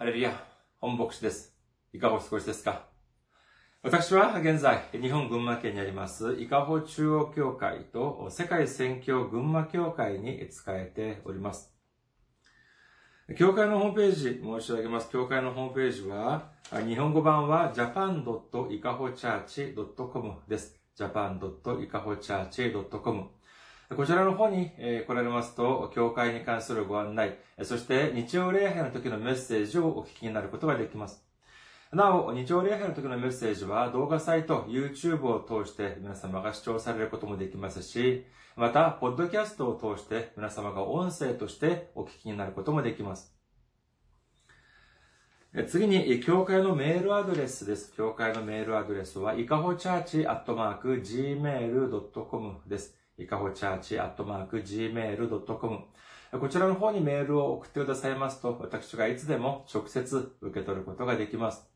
ハレルヤ、本牧師です。いかがお過ごしですか？私は現在、日本群馬県にあります、伊香保中央教会と世界宣教群馬教会に仕えております。教会のホームページ申し上げます。教会のホームページは、日本語版は japan.ikahochurch.com です。japan.ikahochurch.com こちらの方に来られますと、教会に関するご案内、そして日曜礼拝の時のメッセージをお聞きになることができます。なお、日曜礼拝の時のメッセージは動画サイト、YouTube を通して皆様が視聴されることもできますし、また、ポッドキャストを通して皆様が音声としてお聞きになることもできます。次に、教会のメールアドレスです。教会のメールアドレスは、いかほチャーチアットマーク gmail.com です。いかほチャーチアットマーク gmail.com こちらの方にメールを送ってくださいますと、私がいつでも直接受け取ることができます。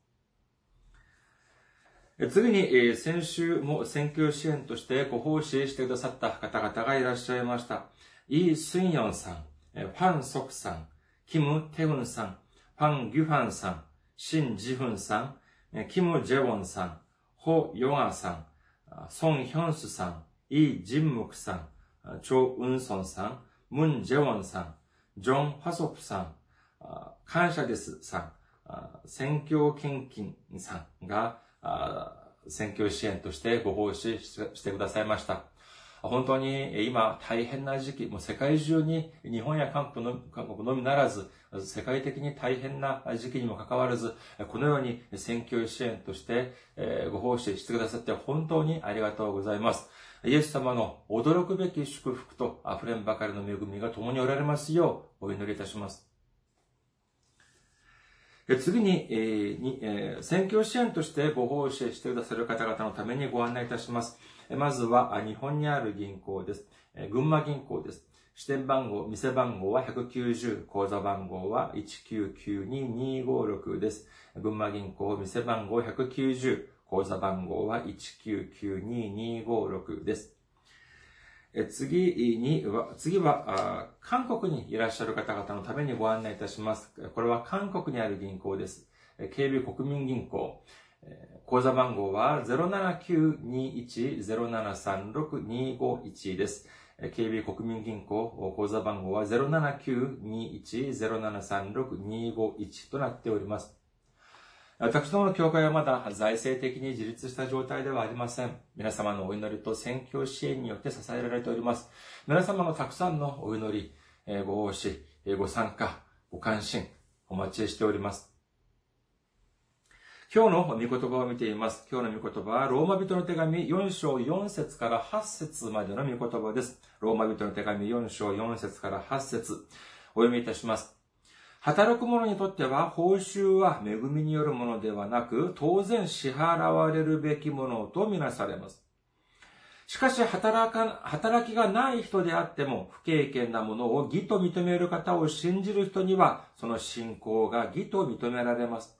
次に、先週も選挙支援としてご奉仕してくださった方々がいらっしゃいました。イー・スンヨンさん、ファン・ソクさん、キム・テウンさん、ファン・ギュファンさん、シン・ジフンさん、キム・ジェウォンさん、ホ・ヨガさん、ソン・ヒョンスさん、イ・ジンムクさん、チョ・ウンソンさん、ムン・ジェウォンさん、ジョン・ファソプさん、感謝ですさん、選挙献金さんが、選挙支援としてご奉仕してくださいました。本当に今大変な時期、もう世界中に日本や韓国の韓国のみならず、世界的に大変な時期にもかかわらず、このように選挙支援としてご奉仕してくださって本当にありがとうございます。イエス様の驚くべき祝福と溢れんばかりの恵みが共におられますようお祈りいたします。次に、えにえー、選挙支援としてご奉仕してくださる方々のためにご案内いたします。まずは、日本にある銀行です。群馬銀行です。支店番号、店番号は190、口座番号は1992256です。群馬銀行、店番号190、口座番号は1992256です。次に、次は、韓国にいらっしゃる方々のためにご案内いたします。これは韓国にある銀行です。警備国民銀行。口座番号は07921-0736-251です。警備国民銀行、口座番号は07921-0736-251となっております。私どもの教会はまだ財政的に自立した状態ではありません。皆様のお祈りと宣教支援によって支えられております。皆様のたくさんのお祈り、ご奉仕、ご参加、ご関心、お待ちしております。今日の御言葉を見ています。今日の御言葉は、ローマ人の手紙4章4節から8節までの御言葉です。ローマ人の手紙4章4節から8節お読みいたします。働く者にとっては報酬は恵みによるものではなく、当然支払われるべきものとみなされます。しかし働か、働きがない人であっても、不経験なものを義と認める方を信じる人には、その信仰が義と認められます。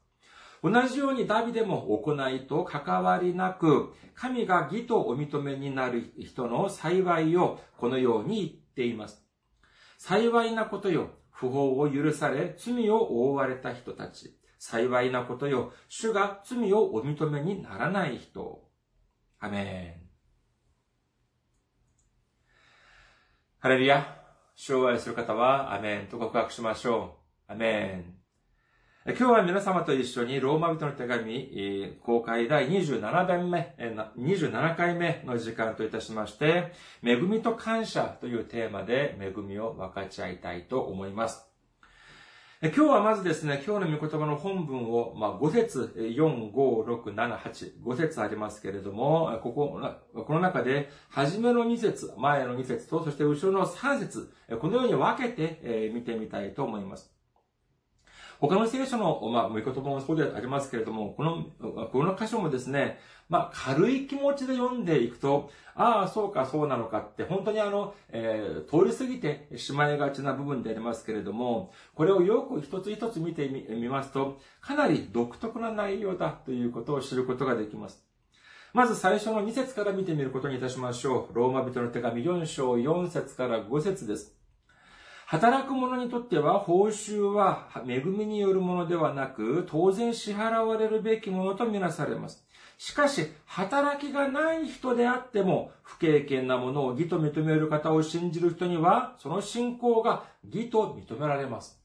同じようにダビデも行いと関わりなく、神が義とお認めになる人の幸いをこのように言っています。幸いなことよ。不法を許され、罪を覆われた人たち。幸いなことよ。主が罪をお認めにならない人。アメン。ハレルヤ。主を愛する方は、アメンと告白しましょう。アメン。今日は皆様と一緒にローマ人の手紙公開第27弁目、27回目の時間といたしまして、恵みと感謝というテーマで恵みを分かち合いたいと思います。今日はまずですね、今日の御言葉の本文を、まあ、5節、4、5、6、7、8、5節ありますけれども、ここ、この中で、初めの2節、前の2節と、そして後ろの3節、このように分けて見てみたいと思います。他の聖書の、まあ、言葉もそうでありますけれども、この、この箇所もですね、まあ、軽い気持ちで読んでいくと、ああ、そうか、そうなのかって、本当にあの、えー、通り過ぎてしまいがちな部分でありますけれども、これをよく一つ一つ見てみますと、かなり独特な内容だということを知ることができます。まず最初の2節から見てみることにいたしましょう。ローマ人の手紙4章4節から5節です。働く者にとっては報酬は恵みによるものではなく、当然支払われるべきものとみなされます。しかし、働きがない人であっても、不経験なものを義と認める方を信じる人には、その信仰が義と認められます。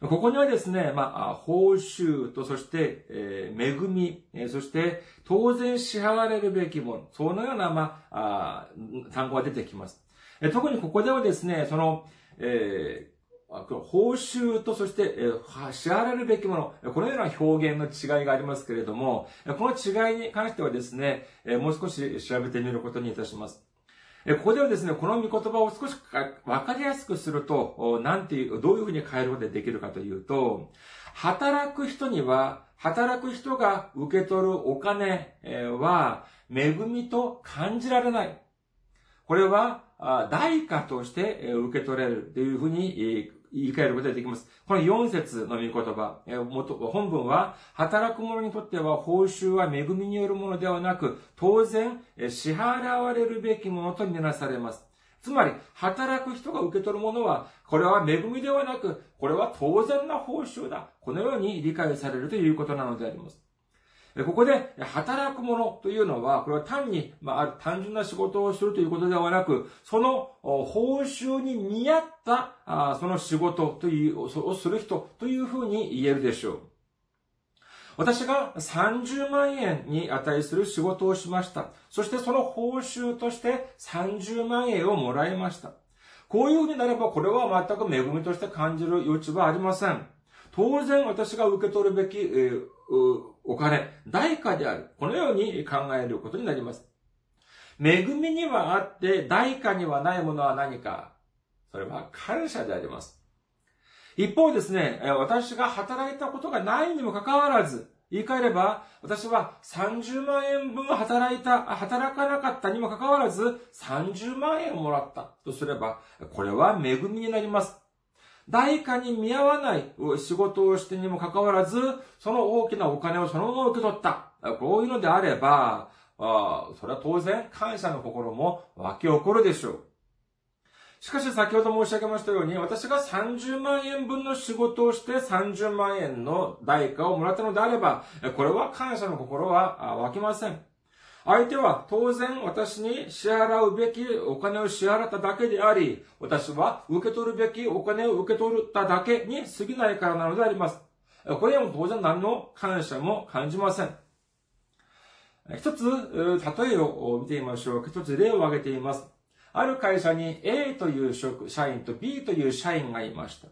ここにはですね、まあ、報酬と、そして、えー、恵み、え、そして、当然支払われるべきもの、そのような、まあ、あ単語が出てきます。特にここではですね、その、えー、報酬と、そして、えー、支払われるべきもの、このような表現の違いがありますけれども、この違いに関してはですね、もう少し調べてみることにいたします。ここではですね、この御言葉を少しわかりやすくすると、なんていう、どういうふうに変えることができるかというと、働く人には、働く人が受け取るお金は、恵みと感じられない。これは、代価として受け取れるというふうに言い換えることができます。この4節の御言葉、本文は、働く者にとっては報酬は恵みによるものではなく、当然、支払われるべきものとみなされます。つまり、働く人が受け取るものは、これは恵みではなく、これは当然な報酬だ。このように理解されるということなのであります。ここで、働く者というのは、これは単に、まあ、単純な仕事をするということではなく、その報酬に見合った、その仕事という、をする人というふうに言えるでしょう。私が30万円に値する仕事をしました。そしてその報酬として30万円をもらいました。こういうふうになれば、これは全く恵みとして感じる余地はありません。当然私が受け取るべき、えー、お金、代価である。このように考えることになります。恵みにはあって、代価にはないものは何か。それは感謝であります。一方ですね、私が働いたことがないにもかかわらず、言い換えれば、私は30万円分働いた、働かなかったにもかかわらず、30万円をもらったとすれば、これは恵みになります。代価に見合わない仕事をしてにもかかわらず、その大きなお金をそのまま受け取った。こういうのであれば、あそれは当然感謝の心も湧き起こるでしょう。しかし先ほど申し上げましたように、私が30万円分の仕事をして30万円の代価をもらったのであれば、これは感謝の心は湧きません。相手は当然私に支払うべきお金を支払っただけであり、私は受け取るべきお金を受け取っただけに過ぎないからなのであります。これは当然何の感謝も感じません。一つ、例えを見てみましょう。一つ例を挙げています。ある会社に A という職、社員と B という社員がいました。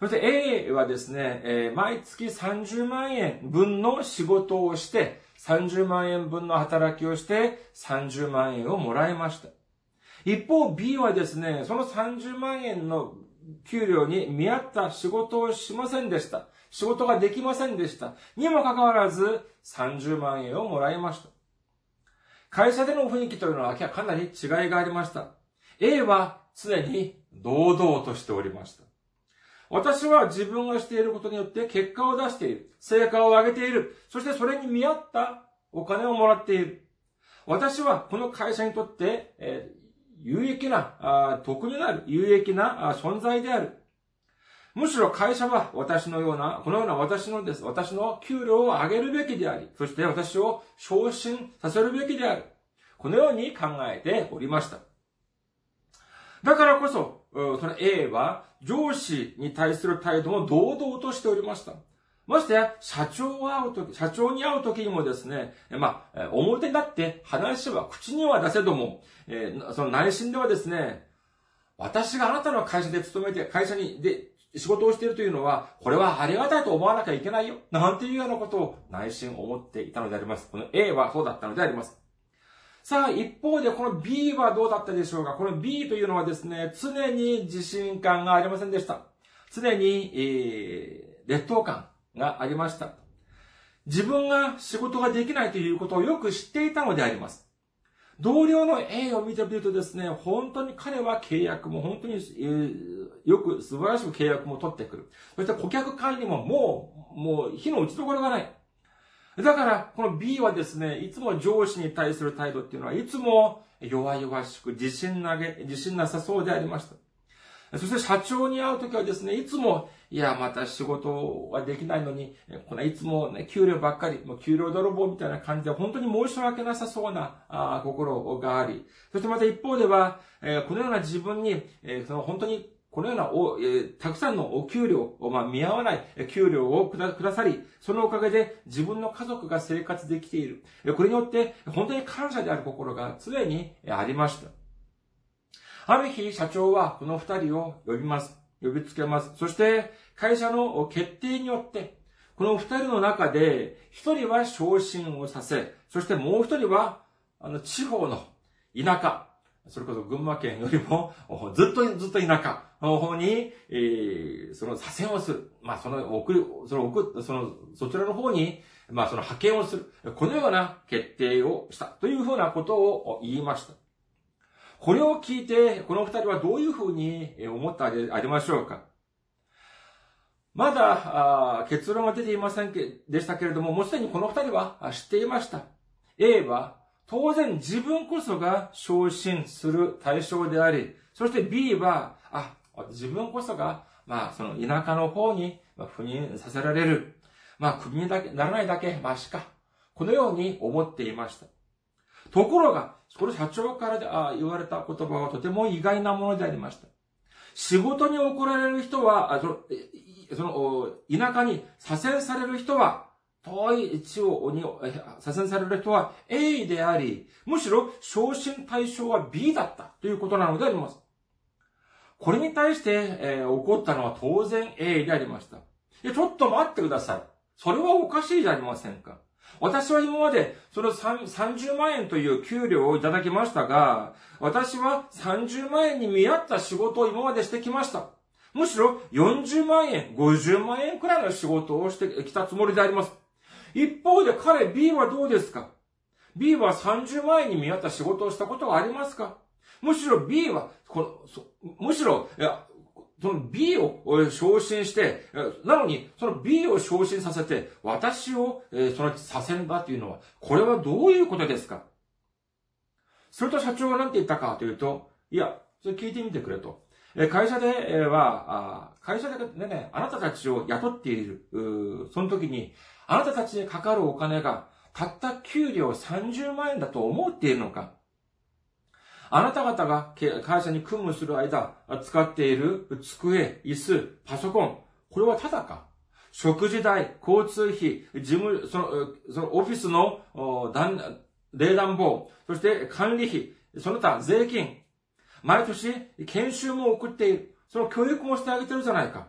そして A はですね、毎月30万円分の仕事をして、30万円分の働きをして30万円をもらいました。一方 B はですね、その30万円の給料に見合った仕事をしませんでした。仕事ができませんでした。にもかかわらず30万円をもらいました。会社での雰囲気というのはかなり違いがありました。A は常に堂々としておりました。私は自分がしていることによって結果を出している。成果を上げている。そしてそれに見合ったお金をもらっている。私はこの会社にとって、え、有益な、あ得になる、有益なあ存在である。むしろ会社は私のような、このような私のです。私の給料を上げるべきであり、そして私を昇進させるべきである。このように考えておりました。だからこそ、その A は上司に対する態度も堂々としておりました。ましてや、社長を会うとき、社長に会うときにもですね、まあ、表立って話は口には出せども、えー、その内心ではですね、私があなたの会社で勤めて、会社に、で、仕事をしているというのは、これはありがたいと思わなきゃいけないよ。なんていうようなことを内心思っていたのであります。この A はそうだったのであります。さあ、一方でこの B はどうだったでしょうか？この B というのはですね、常に自信感がありませんでした。常に、えー、劣等感がありました。自分が仕事ができないということをよく知っていたのであります。同僚の A を見てみるとですね、本当に彼は契約も本当に、えー、よく素晴らしく契約も取ってくる。そして顧客管理ももう、もう火の打ちどころがない。だから、この B はですね、いつも上司に対する態度っていうのは、いつも弱々しく、自信なげ、自信なさそうでありました。そして社長に会うときはですね、いつも、いや、また仕事はできないのに、このいつもね、給料ばっかり、もう給料泥棒みたいな感じで、本当に申し訳なさそうなあ心があり、そしてまた一方では、えー、このような自分に、えー、その本当にこのようなお、えー、たくさんのお給料を、まあ、見合わない給料をくだくださり、そのおかげで自分の家族が生活できている。これによって、本当に感謝である心が常にありました。ある日、社長はこの二人を呼びます。呼びつけます。そして、会社の決定によって、この二人の中で、一人は昇進をさせ、そしてもう一人は、あの、地方の田舎、それこそ群馬県よりも、ずっとずっと田舎の方に、えー、その左遷をする。まあ、その送る、その送っその、そちらの方に、まあ、その派遣をする。このような決定をしたというふうなことを言いました。これを聞いて、この二人はどういうふうに思ったでありましょうかまだ結論は出ていませんけ、でしたけれども、もうすでにこの二人は知っていました。A は当然自分こそが昇進する対象であり、そして B は、あ、自分こそが、まあ、その田舎の方に赴任させられる。まあ、首にだけならないだけマシか。このように思っていました。ところが、この社長から言われた言葉はとても意外なものでありました。仕事に怒られる人は、その、その田舎に左遷される人は、遠い地をに左遷される人は A であり、むしろ昇進対象は B だったということなのであります。これに対して、えー、起こったのは当然 A でありました。ちょっと待ってください。それはおかしいじゃありませんか。私は今まで、その30万円という給料をいただきましたが、私は30万円に見合った仕事を今までしてきました。むしろ40万円、50万円くらいの仕事をしてきたつもりであります。一方で彼 B はどうですか ?B は30万円に見合った仕事をしたことがありますか？むしろ B は、この、むしろ、いや、その B を昇進して、なのに、その B を昇進させて、私を、えそのさせんだというのは、これはどういうことですか？それと社長は何て言ったかというと、いや、それ聞いてみてくれと。会社では、会社でね、あなたたちを雇っている、その時に、あなたたちにかかるお金が、たった給料30万円だと思っているのか？あなた方が会社に勤務する間、使っている机、椅子、パソコン、これはただか？食事代、交通費、事務、その、そのオフィスの、冷暖房、そして管理費、その他税金、毎年研修も送っている。その教育もしてあげてるじゃないか。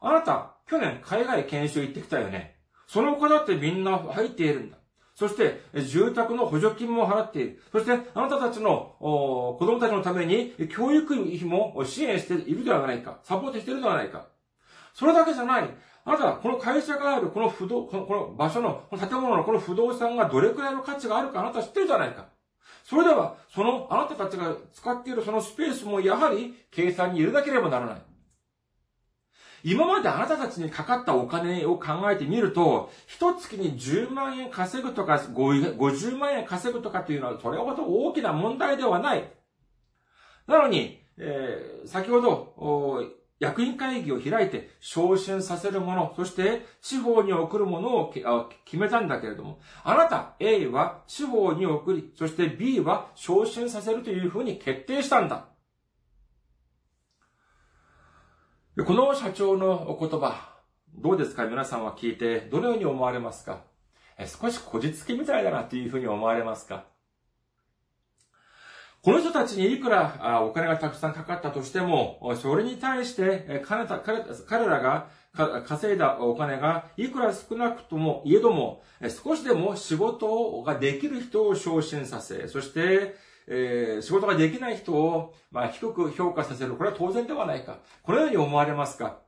あなた、去年海外研修行ってきたよね。そのお金だってみんな入っているんだ。そして、住宅の補助金も払っている。そして、あなたたちの子供たちのために教育費も支援しているではないか。サポートしているではないか。それだけじゃない。あなたこの会社があるこの不動、このこの場所の、この建物のこの不動産がどれくらいの価値があるかあなた知ってるじゃないか。それでは、その、あなたたちが使っているそのスペースもやはり計算に入れなければならない。今まであなたたちにかかったお金を考えてみると、一月に10万円稼ぐとか、50万円稼ぐとかっていうのは、それほど大きな問題ではない。なのに、えー、先ほど、役員会議を開いて昇進させるもの、そして地方に送るものを決めたんだけれども、あなた A は地方に送り、そして B は昇進させるというふうに決定したんだ。この社長のお言葉、どうですか？皆さんは聞いて、どのように思われますか？少しこじつけみたいだなというふうに思われますか？この人たちにいくらお金がたくさんかかったとしても、それに対して彼らが稼いだお金がいくら少なくとも、いえども、少しでも仕事ができる人を昇進させ、そして、えー、仕事ができない人を、まあ、低く評価させる。これは当然ではないか。このように思われますか？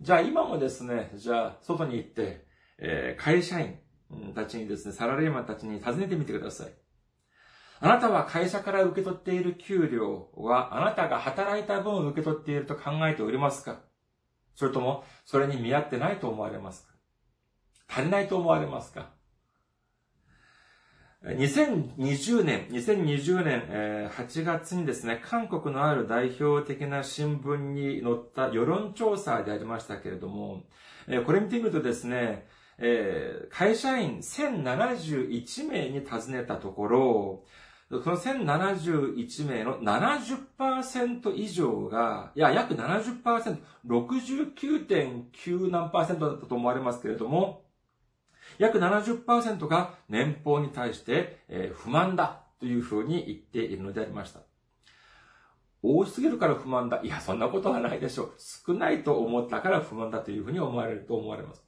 じゃあ今もですね、じゃあ外に行って、えー、会社員たちにですね、サラリーマンたちに尋ねてみてください。あなたは会社から受け取っている給料はあなたが働いた分を受け取っていると考えておりますか？それとも、それに見合ってないと思われますか？足りないと思われますか？2020年、2020年、え8月にですね、韓国のある代表的な新聞に載った世論調査でありましたけれども、えこれ見てみるとですね、え会社員1071名に尋ねたところ、その1071名の70%以上が、いや、約70%、69.9何だったと思われますけれども、約70%が年俸に対して、え不満だというふうに言っているのでありました。多すぎるから不満だ。いや、そんなことはないでしょう。少ないと思ったから不満だというふうに思われると思われます。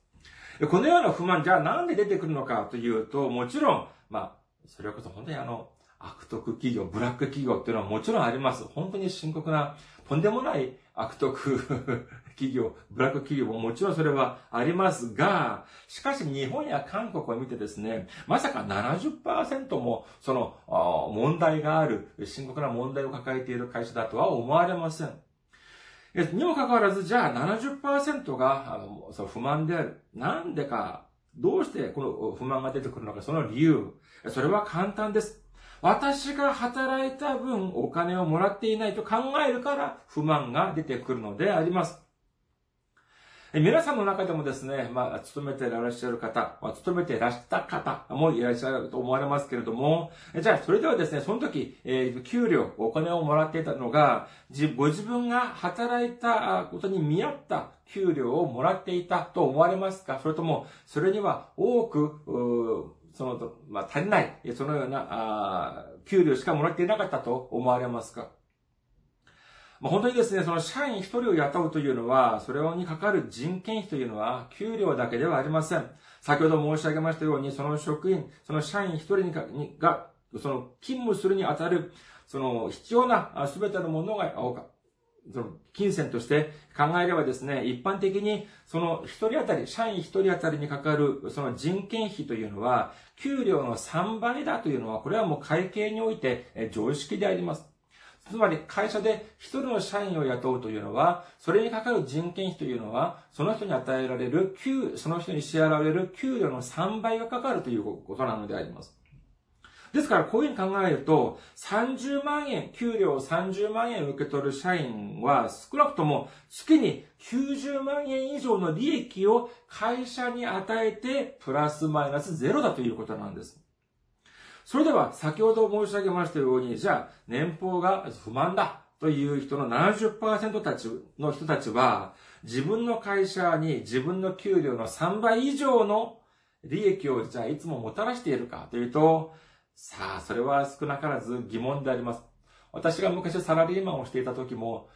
このような不満、じゃあなんで出てくるのかというと、もちろん、まあ、それこそ本当にあの、悪徳企業、ブラック企業っていうのはもちろんあります。本当に深刻な、とんでもない悪徳企業、ブラック企業ももちろんそれはありますが、しかし日本や韓国を見てですね、まさか70%もその問題がある、深刻な問題を抱えている会社だとは思われません。にもかかわらず、じゃあ70%があのその不満である。なんでか、どうしてこの不満が出てくるのか、その理由。それは簡単です。私が働いた分お金をもらっていないと考えるから不満が出てくるのであります。皆さんの中でもですね、まあ、勤めていらっしゃる方、まあ、勤めていらした方もいらっしゃると思われますけれども、じゃあ、それではですね、その時、えー、給料、お金をもらっていたのが、ご自分が働いたことに見合った給料をもらっていたと思われますか？それとも、それには多く、そのと、まあ、足りない、そのような、あ給料しかもらっていなかったと思われますか？まあ、本当にですね、その社員一人を雇うというのは、それにかかる人件費というのは、給料だけではありません。先ほど申し上げましたように、その職員、その社員一人にが、その勤務するにあたる、その必要なすべてのものが、その金銭として考えればですね、一般的にその一人当たり、社員一人当たりにかかるその人件費というのは、給料の3倍だというのは、これはもう会計において常識であります。つまり会社で一人の社員を雇うというのは、それにかかる人件費というのは、その人に与えられる給、その人に支払われる給料の3倍がかかるということなのであります。ですから、こういうふうに考えると、30万円、給料30万円受け取る社員は、少なくとも月に90万円以上の利益を会社に与えて、プラスマイナスゼロだということなんです。それでは、先ほど申し上げましたように、じゃあ、年俸が不満だという人の70%たちの人たちは、自分の会社に自分の給料の3倍以上の利益をじゃあいつももたらしているかというと、さあ、それは少なからず疑問であります。私が昔サラリーマンをしていた時も、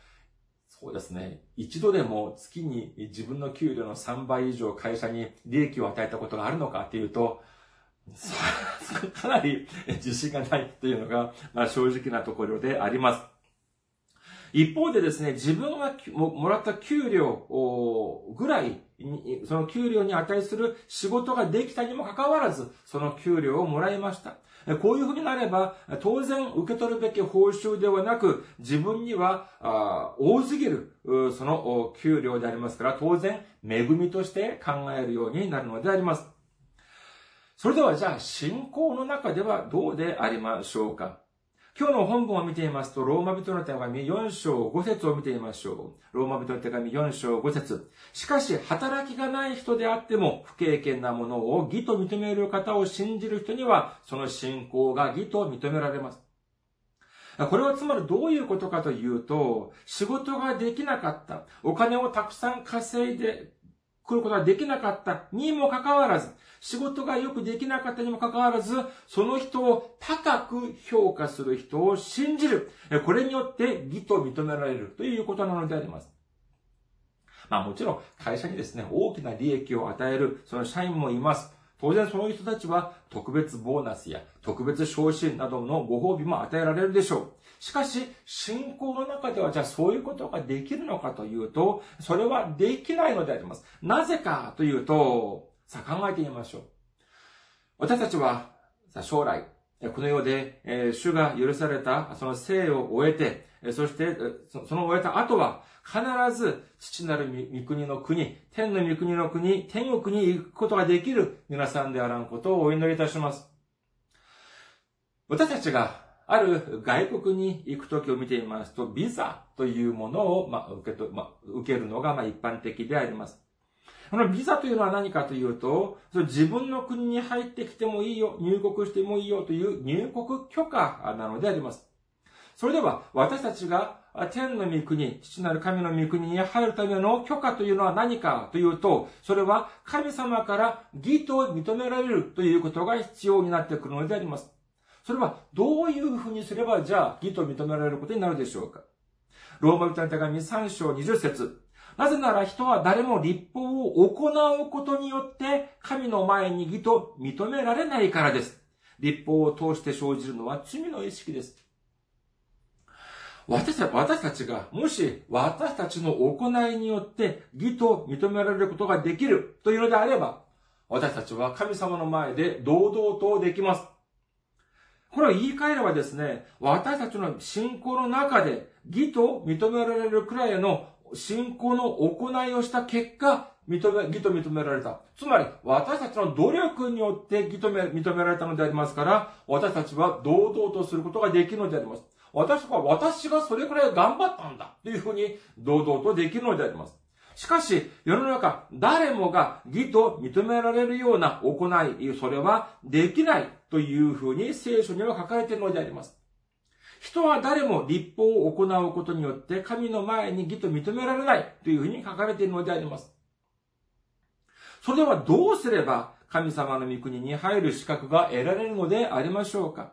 そうですね。一度でも月に自分の給料の3倍以上会社に利益を与えたことがあるのかっていうと、かなり自信がないというのが、まあ、正直なところであります。一方でですね、自分がもらった給料ぐらい、その給料に値する仕事ができたにもかかわらず、その給料をもらいました。こういうふうになれば、当然受け取るべき報酬ではなく、自分には多すぎる、その給料でありますから、当然恵みとして考えるようになるのであります。それではじゃあ信仰の中ではどうでありましょうか？今日の本文を見ていますと、ローマ人の手紙4章5節を見てみましょう。ローマ人の手紙4章5節しかし、働きがない人であっても、不経験なものを義と認める方を信じる人には、その信仰が義と認められます。これはつまりどういうことかというと、仕事ができなかった、お金をたくさん稼いで来ることができなかったにもかかわらず、仕事がよくできなかったにもかかわらず、その人を高く評価する人を信じる。これによって義と認められるということなのであります。まあもちろん会社にですね、大きな利益を与える、その社員もいます。当然その人たちは特別ボーナスや特別昇進などのご褒美も与えられるでしょう。しかし、信仰の中ではじゃあそういうことができるのかというと、それはできないのであります。なぜかというと、さあ考えてみましょう。私たちは、さあ将来、この世で、え主が許されたその生を終えて、そして、その終えた後は、必ず父なる御国の国、天の御国の国、天国に行くことができる皆さんであらんことをお祈りいたします。私たちがある外国に行くときを見ていますと、ビザというものを、まあ、受けと、まあ、受けるのが、まあ、一般的であります。このビザというのは何かというと、そ自分の国に入ってきてもいいよ、入国してもいいよという入国許可なのであります。それでは、私たちが天の御国、父なる神の御国に入るための許可というのは何かというと、それは神様から義と認められるということが必要になってくるのであります。それはどういうふうにすれば、じゃあ、義と認められることになるでしょうか？ローマ人の手紙3章20節なぜなら人は誰も立法を行うことによって神の前に義と認められないからです。立法を通して生じるのは罪の意識です。私たちが、もし私たちの行いによって義と認められることができるというのであれば、私たちは神様の前で堂々とできます。これを言い換えればですね、私たちの信仰の中で義と認められるくらいの信仰の行いをした結果、認め、義と認められた。つまり、私たちの努力によって義と認められたのでありますから、私たちは堂々とすることができるのであります。私は、私がそれくらい頑張ったんだというふうに堂々とできるのであります。しかし、世の中、誰もが義と認められるような行い、それはできないというふうに聖書には書かれているのであります。人は誰も立法を行うことによって神の前に義と認められないというふうに書かれているのであります。それではどうすれば神様の御国に入る資格が得られるのでありましょうか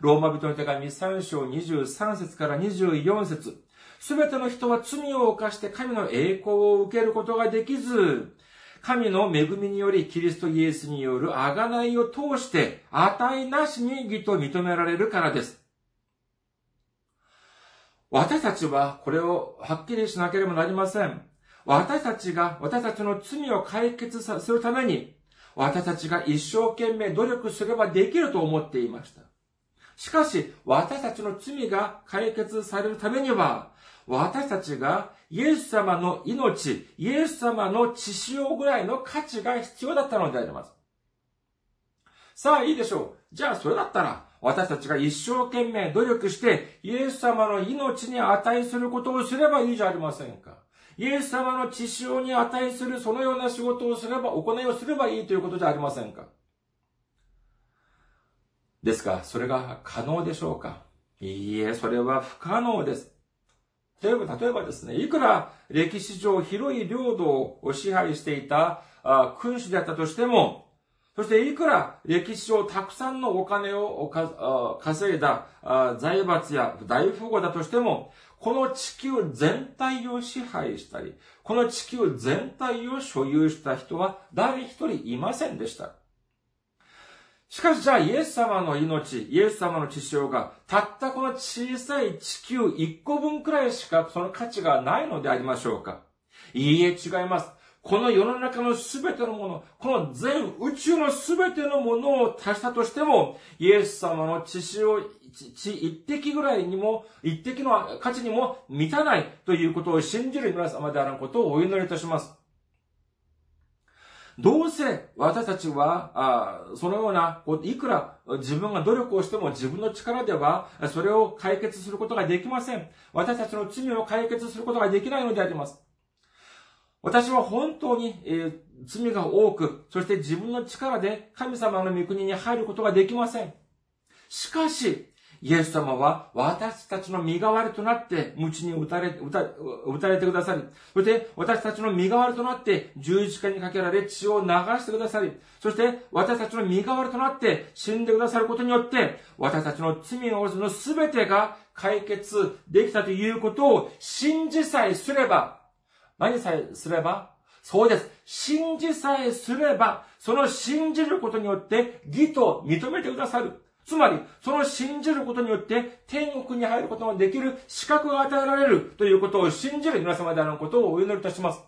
ローマ人の手紙3章23節から24節すべての人は罪を犯して神の栄光を受けることができず、神の恵みによりキリストイエスによる贖いを通して値なしに義と認められるからです。私たちはこれをはっきりしなければなりません。私たちが私たちの罪を解決するために、私たちが一生懸命努力すればできると思っていました。しかし、私たちの罪が解決されるためには、私たちがイエス様の命、イエス様の血潮ぐらいの価値が必要だったのであります。さあ、いいでしょう。じゃあ、それだったら、私たちが一生懸命努力して、イエス様の命に値することをすればいいじゃありませんか。イエス様の血潮に値するそのような仕事をすれば、行いをすればいいということじゃありませんか。ですが、それが可能でしょうか？いいえ、それは不可能です。例えば、例えばですね、いくら歴史上広い領土を支配していた君主であったとしても、そしていくら歴史上たくさんのお金を稼いだ財閥や大富豪だとしても、この地球全体を支配したり、この地球全体を所有した人は誰一人いませんでした。しかしじゃあイエス様の命、イエス様の血潮が、たったこの小さい地球一個分くらいしかその価値がないのでありましょうか？いいえ、違います。この世の中のすべてのもの、この全宇宙のすべてのものを足したとしても、イエス様の血潮、血一滴ぐらいにも、一滴の価値にも満たないということを信じる皆様であることをお祈りいたします。どうせ私たちは、あそのような、いくら自分が努力をしても自分の力では、それを解決することができません。私たちの罪を解決することができないのであります。私は本当に、えー、罪が多く、そして自分の力で神様の御国に入ることができません。しかし、イエス様は私たちの身代わりとなって、鞭に打たれ、打た打たれてくださり、そして私たちの身代わりとなって十字架にかけられ血を流してくださり、そして私たちの身代わりとなって死んでくださることによって、私たちの罪のの全てが解決できたということを信じさえすれば、何さえすれば？そうです。信じさえすれば、その信じることによって義と認めてくださる。つまり、その信じることによって天国に入ることができる資格が与えられるということを信じる皆様であることをお祈りいたします。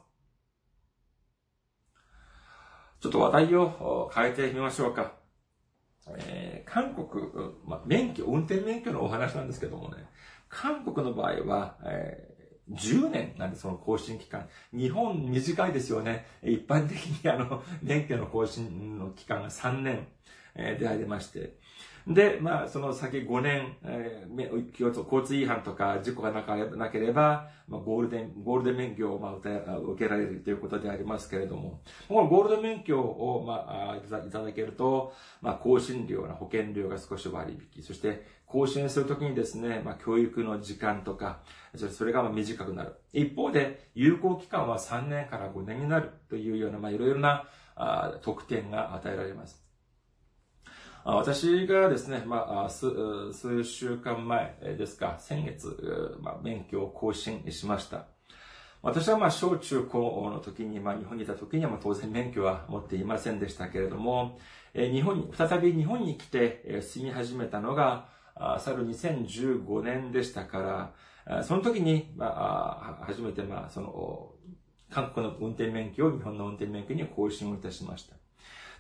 ちょっと話題を変えてみましょうか。えー、韓国、まあ、免許、運転免許のお話なんですけどもね、韓国の場合は、えー、10年なんで、その更新期間。日本短いですよね。一般的にあの、免許の更新の期間が3年でありまして。で、まあ、その先5年、えー、交通違反とか事故がなければ、まあ、ゴールデン、ゴールデン免許を、まあ、受けられるということでありますけれども、このゴールデン免許を、まあ、いただけると、まあ、更新料、保険料が少し割引、そして、更新するときにですね、まあ、教育の時間とか、それが短くなる。一方で、有効期間は3年から5年になるというような、まあ、いろいろな特典が与えられます。私がですね、まあ、数、数週間前ですか、先月、まあ、免許を更新しました。私はまあ、小中高の時に、まあ、日本にいた時には、当然免許は持っていませんでしたけれども、日本に、再び日本に来て住み始めたのが、去る2015年でしたから、その時に、まあ、初めて、まあ、その、韓国の運転免許を日本の運転免許に更新をいたしました。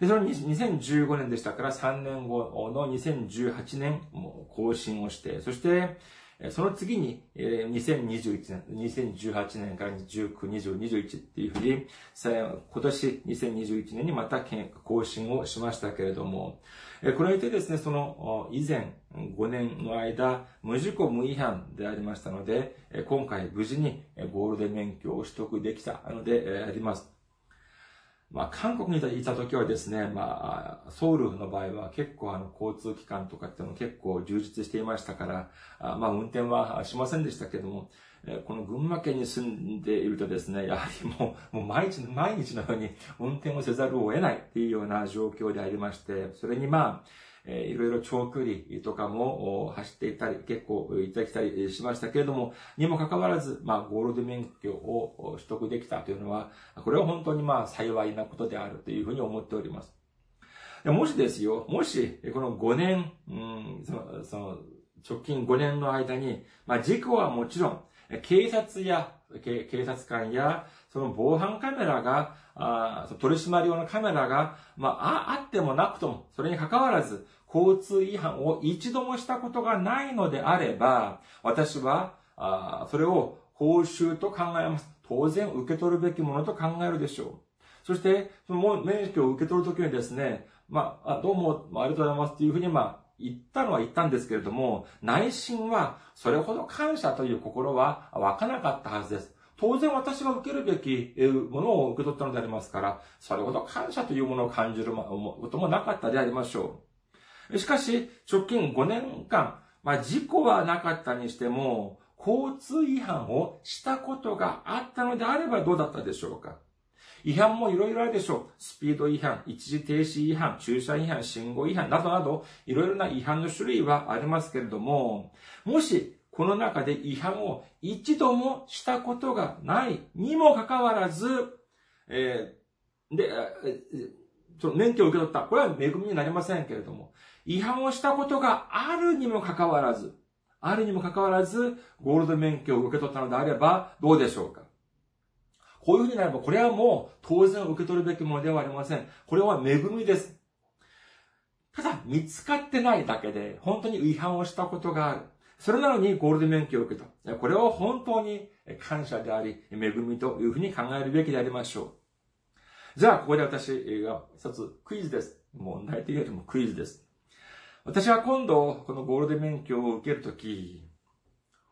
で、その2015年でしたから3年後の2018年も更新をして、そして、その次に、2021年、2018年から19、20、21っていうふうに、今年2021年にまた更新をしましたけれども、これによってですね、その以前5年の間、無事故無違反でありましたので、今回無事にゴールデン免許を取得できたのであります。まあ、韓国にいた時はですね、まあ、ソウルの場合は結構あの、交通機関とかっていうの結構充実していましたから、あまあ、運転はしませんでしたけども、この群馬県に住んでいるとですね、やはりもう、もう毎日、毎日のように運転をせざるを得ないっていうような状況でありまして、それにまあ、えー、いろいろ長距離とかも走っていたり、結構行ったり来たりしましたけれども、にもかかわらず、まあ、ゴールド免許を取得できたというのは、これは本当にまあ、幸いなことであるというふうに思っております。もしですよ、もし、この5年、うん、その、その、直近5年の間に、まあ、事故はもちろん、警察や、警察官や、その防犯カメラが、あ取締り用のカメラが、まあ、あってもなくとも、それに関わらず、交通違反を一度もしたことがないのであれば、私は、あそれを報酬と考えます。当然受け取るべきものと考えるでしょう。そして、その免許を受け取るときにですね、まあ、どうもありがとうございますっていうふうに、まあ、言ったのは言ったんですけれども、内心はそれほど感謝という心は湧かなかったはずです。当然私が受けるべきものを受け取ったのでありますから、それほど感謝というものを感じることもなかったでありましょう。しかし、直近5年間、まあ、事故はなかったにしても、交通違反をしたことがあったのであればどうだったでしょうか違反もいろいろあるでしょう。スピード違反、一時停止違反、駐車違反、信号違反などなど、いろいろな違反の種類はありますけれども、もし、この中で違反を一度もしたことがないにもかかわらず、えー、で、その免許を受け取った。これは恵みになりませんけれども、違反をしたことがあるにもかかわらず、あるにもかかわらず、ゴールド免許を受け取ったのであれば、どうでしょうか？こういうふうになれば、これはもう当然受け取るべきものではありません。これは恵みです。ただ、見つかってないだけで、本当に違反をしたことがある。それなのにゴールド免許を受けた。これは本当に感謝であり、恵みというふうに考えるべきでありましょう。じゃあ、ここで私が一つクイズです。問題というよりもクイズです。私は今度、このゴールデン免許を受けるとき、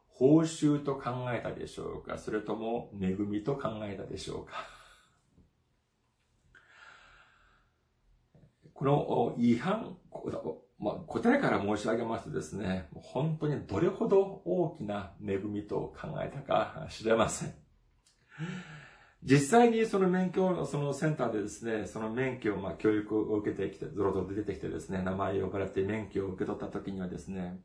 報酬と考えたでしょうか？それとも恵みと考えたでしょうか？この違反、まあ、答えから申し上げますとですね、本当にどれほど大きな恵みと考えたか知れません。実際にその免許のそのセンターでですね、その免許をまあ教育を受けてきて、ゾロゾロ出てきてですね、名前を呼ばれて免許を受け取った時にはですね、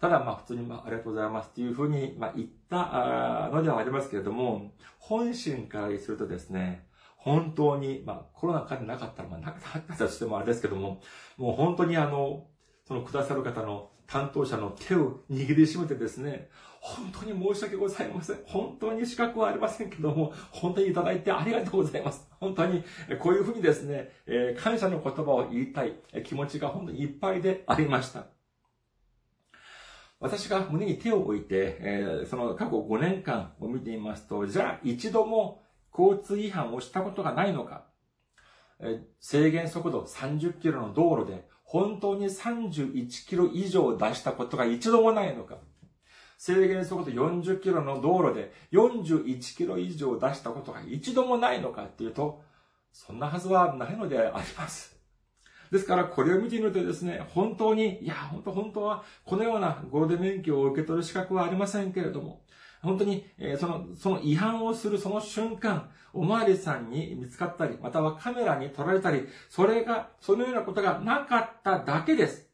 ただまあ普通にまあありがとうございますっていうふうにまあ言ったのではありますけれども、本心からするとですね、本当に、まあコロナ禍でなかったら、まあなかったとしてもあれですけども、もう本当にあの、そのくださる方の担当者の手を握りしめてですね、本当に申し訳ございません。本当に資格はありませんけども、本当にいただいてありがとうございます。本当に、こういうふうにですね、え感謝の言葉を言いたい気持ちが本当にいっぱいでありました。私が胸に手を置いて、えその過去5年間を見てみますと、じゃあ一度も交通違反をしたことがないのか、制限速度30キロの道路で本当に31キロ以上出したことが一度もないのか、制限速度40キロの道路で41キロ以上出したことが一度もないのかっていうと、そんなはずはないのであります。ですから、これを見てみるとですね、本当に、いや、本当本当は、このようなゴールデン免許を受け取る資格はありませんけれども、本当に、えー、その、その違反をするその瞬間、おまわりさんに見つかったり、またはカメラに撮られたり、それが、そのようなことがなかっただけです。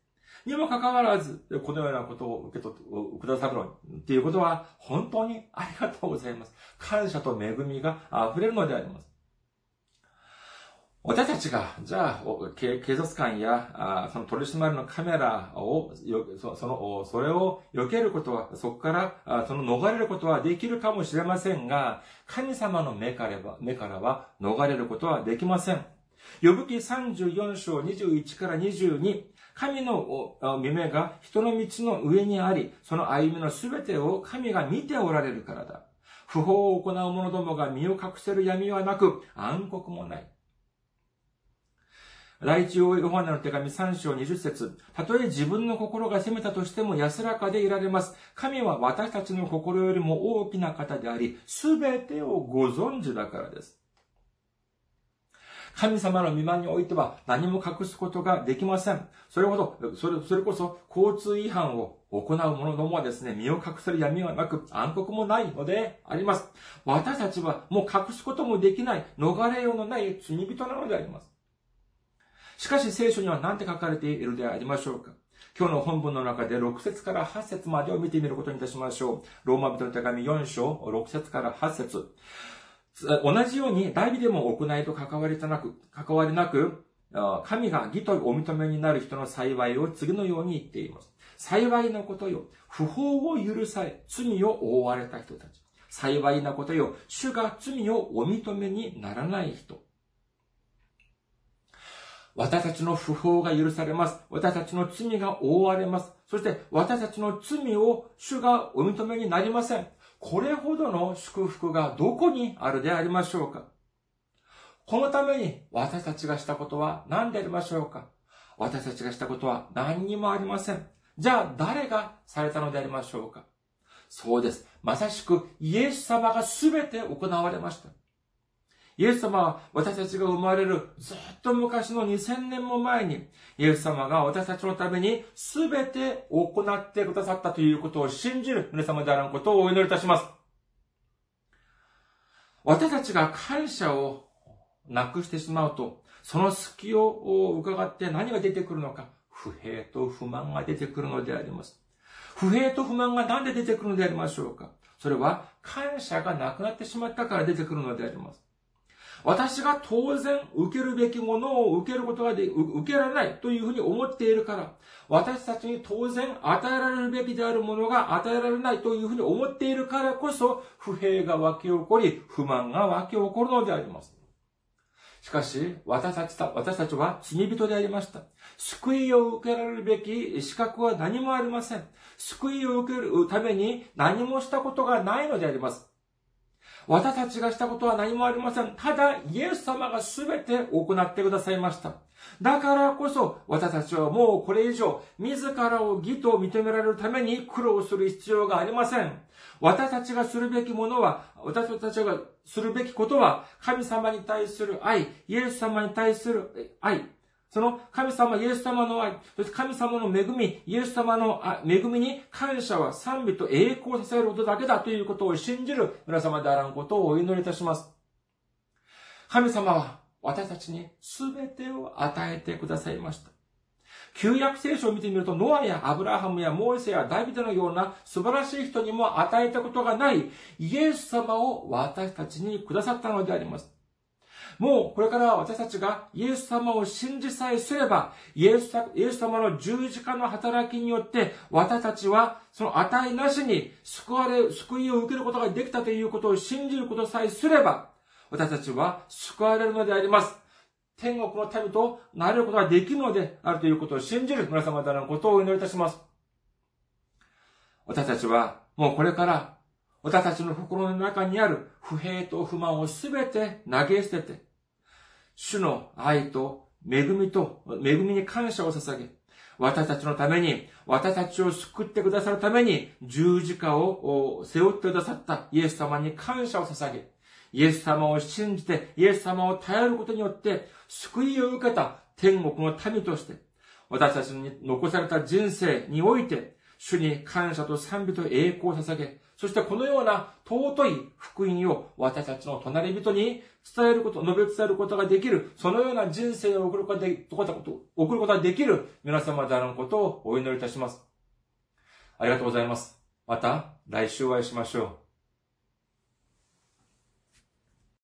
にもかかわらず、このようなことを受け取ってくださるのにっていうことは、本当にありがとうございます。感謝と恵みが溢れるのであります。私たちが、じゃあ、警察官や、その取り締まりのカメラを、その、それを避けることは、そこから、その逃れることはできるかもしれませんが、神様の目からは、目からは逃れることはできません。呼ぶ記34章21から22、神の耳が人の道の上にあり、その歩みのすべてを神が見ておられるからだ。不法を行う者どもが身を隠せる闇はなく、暗黒もない。第一ヨハネの手紙3章20節たとえ自分の心が責めたとしても安らかでいられます。神は私たちの心よりも大きな方であり、すべてをご存知だからです。神様の御間においては何も隠すことができません。それほど、それ、それこそ交通違反を行う者どもはですね、身を隠せる闇はなく暗黒もないのであります。私たちはもう隠すこともできない、逃れようのない罪人なのであります。しかし聖書には何て書かれているでありましょうか？今日の本文の中で6節から8節までを見てみることにいたしましょう。ローマ人の手紙4章6節から8節同じように、代理でも行いと関わりなく、関わりなく、神が義とお認めになる人の幸いを次のように言っています。幸いなことよ。不法を許され、罪を覆われた人たち。幸いなことよ。主が罪をお認めにならない人。私たちの不法が許されます。私たちの罪が覆われます。そして私たちの罪を主がお認めになりません。これほどの祝福がどこにあるでありましょうかこのために私たちがしたことは何でありましょうか私たちがしたことは何にもありません。じゃあ誰がされたのでありましょうかそうです。まさしくイエス様が全て行われました。イエス様は私たちが生まれるずっと昔の2000年も前に、イエス様が私たちのために全て行ってくださったということを信じる皆様であることをお祈りいたします。私たちが感謝をなくしてしまうと、その隙を伺って何が出てくるのか、不平と不満が出てくるのであります。不平と不満が何で出てくるのでありましょうかそれは感謝がなくなってしまったから出てくるのであります。私が当然受けるべきものを受けることがで、受けられないというふうに思っているから、私たちに当然与えられるべきであるものが与えられないというふうに思っているからこそ、不平が湧き起こり、不満が湧き起こるのであります。しかし、私たち私たちは罪人でありました。救いを受けられるべき資格は何もありません。救いを受けるために何もしたことがないのであります。私たちがしたことは何もありません。ただ、イエス様が全て行ってくださいました。だからこそ、私たちはもうこれ以上、自らを義と認められるために苦労する必要がありません。私たちがするべきものは、私たちがするべきことは、神様に対する愛、イエス様に対する愛、その神様、イエス様の愛、そして神様の恵み、イエス様の恵みに感謝は賛美と栄光させることだけだということを信じる皆様であらんことをお祈りいたします。神様は私たちに全てを与えてくださいました。旧約聖書を見てみると、ノアやアブラハムやモーセやダビデのような素晴らしい人にも与えたことがないイエス様を私たちにくださったのであります。もうこれから私たちがイエス様を信じさえすれば、イエスイエス様の十字架の働きによって、私たちはその値なしに救われ、救いを受けることができたということを信じることさえすれば、私たちは救われるのであります。天国の民となれることができるのであるということを信じる皆様方のことをお祈りいたします。私たちはもうこれから私たちの心の中にある不平と不満をすべて投げ捨てて、主の愛と恵みと、恵みに感謝を捧げ、私たちのために、私たちを救ってくださるために、十字架を背負ってくださったイエス様に感謝を捧げ、イエス様を信じて、イエス様を頼ることによって、救いを受けた天国の民として、私たちに残された人生において、主に感謝と賛美と栄光を捧げ、そしてこのような尊い福音を私たちの隣人に伝えること、述べ伝えることができる、そのような人生を送ることがで送ることができる皆様であることをお祈りいたします。ありがとうございます。また来週お会いしましょう。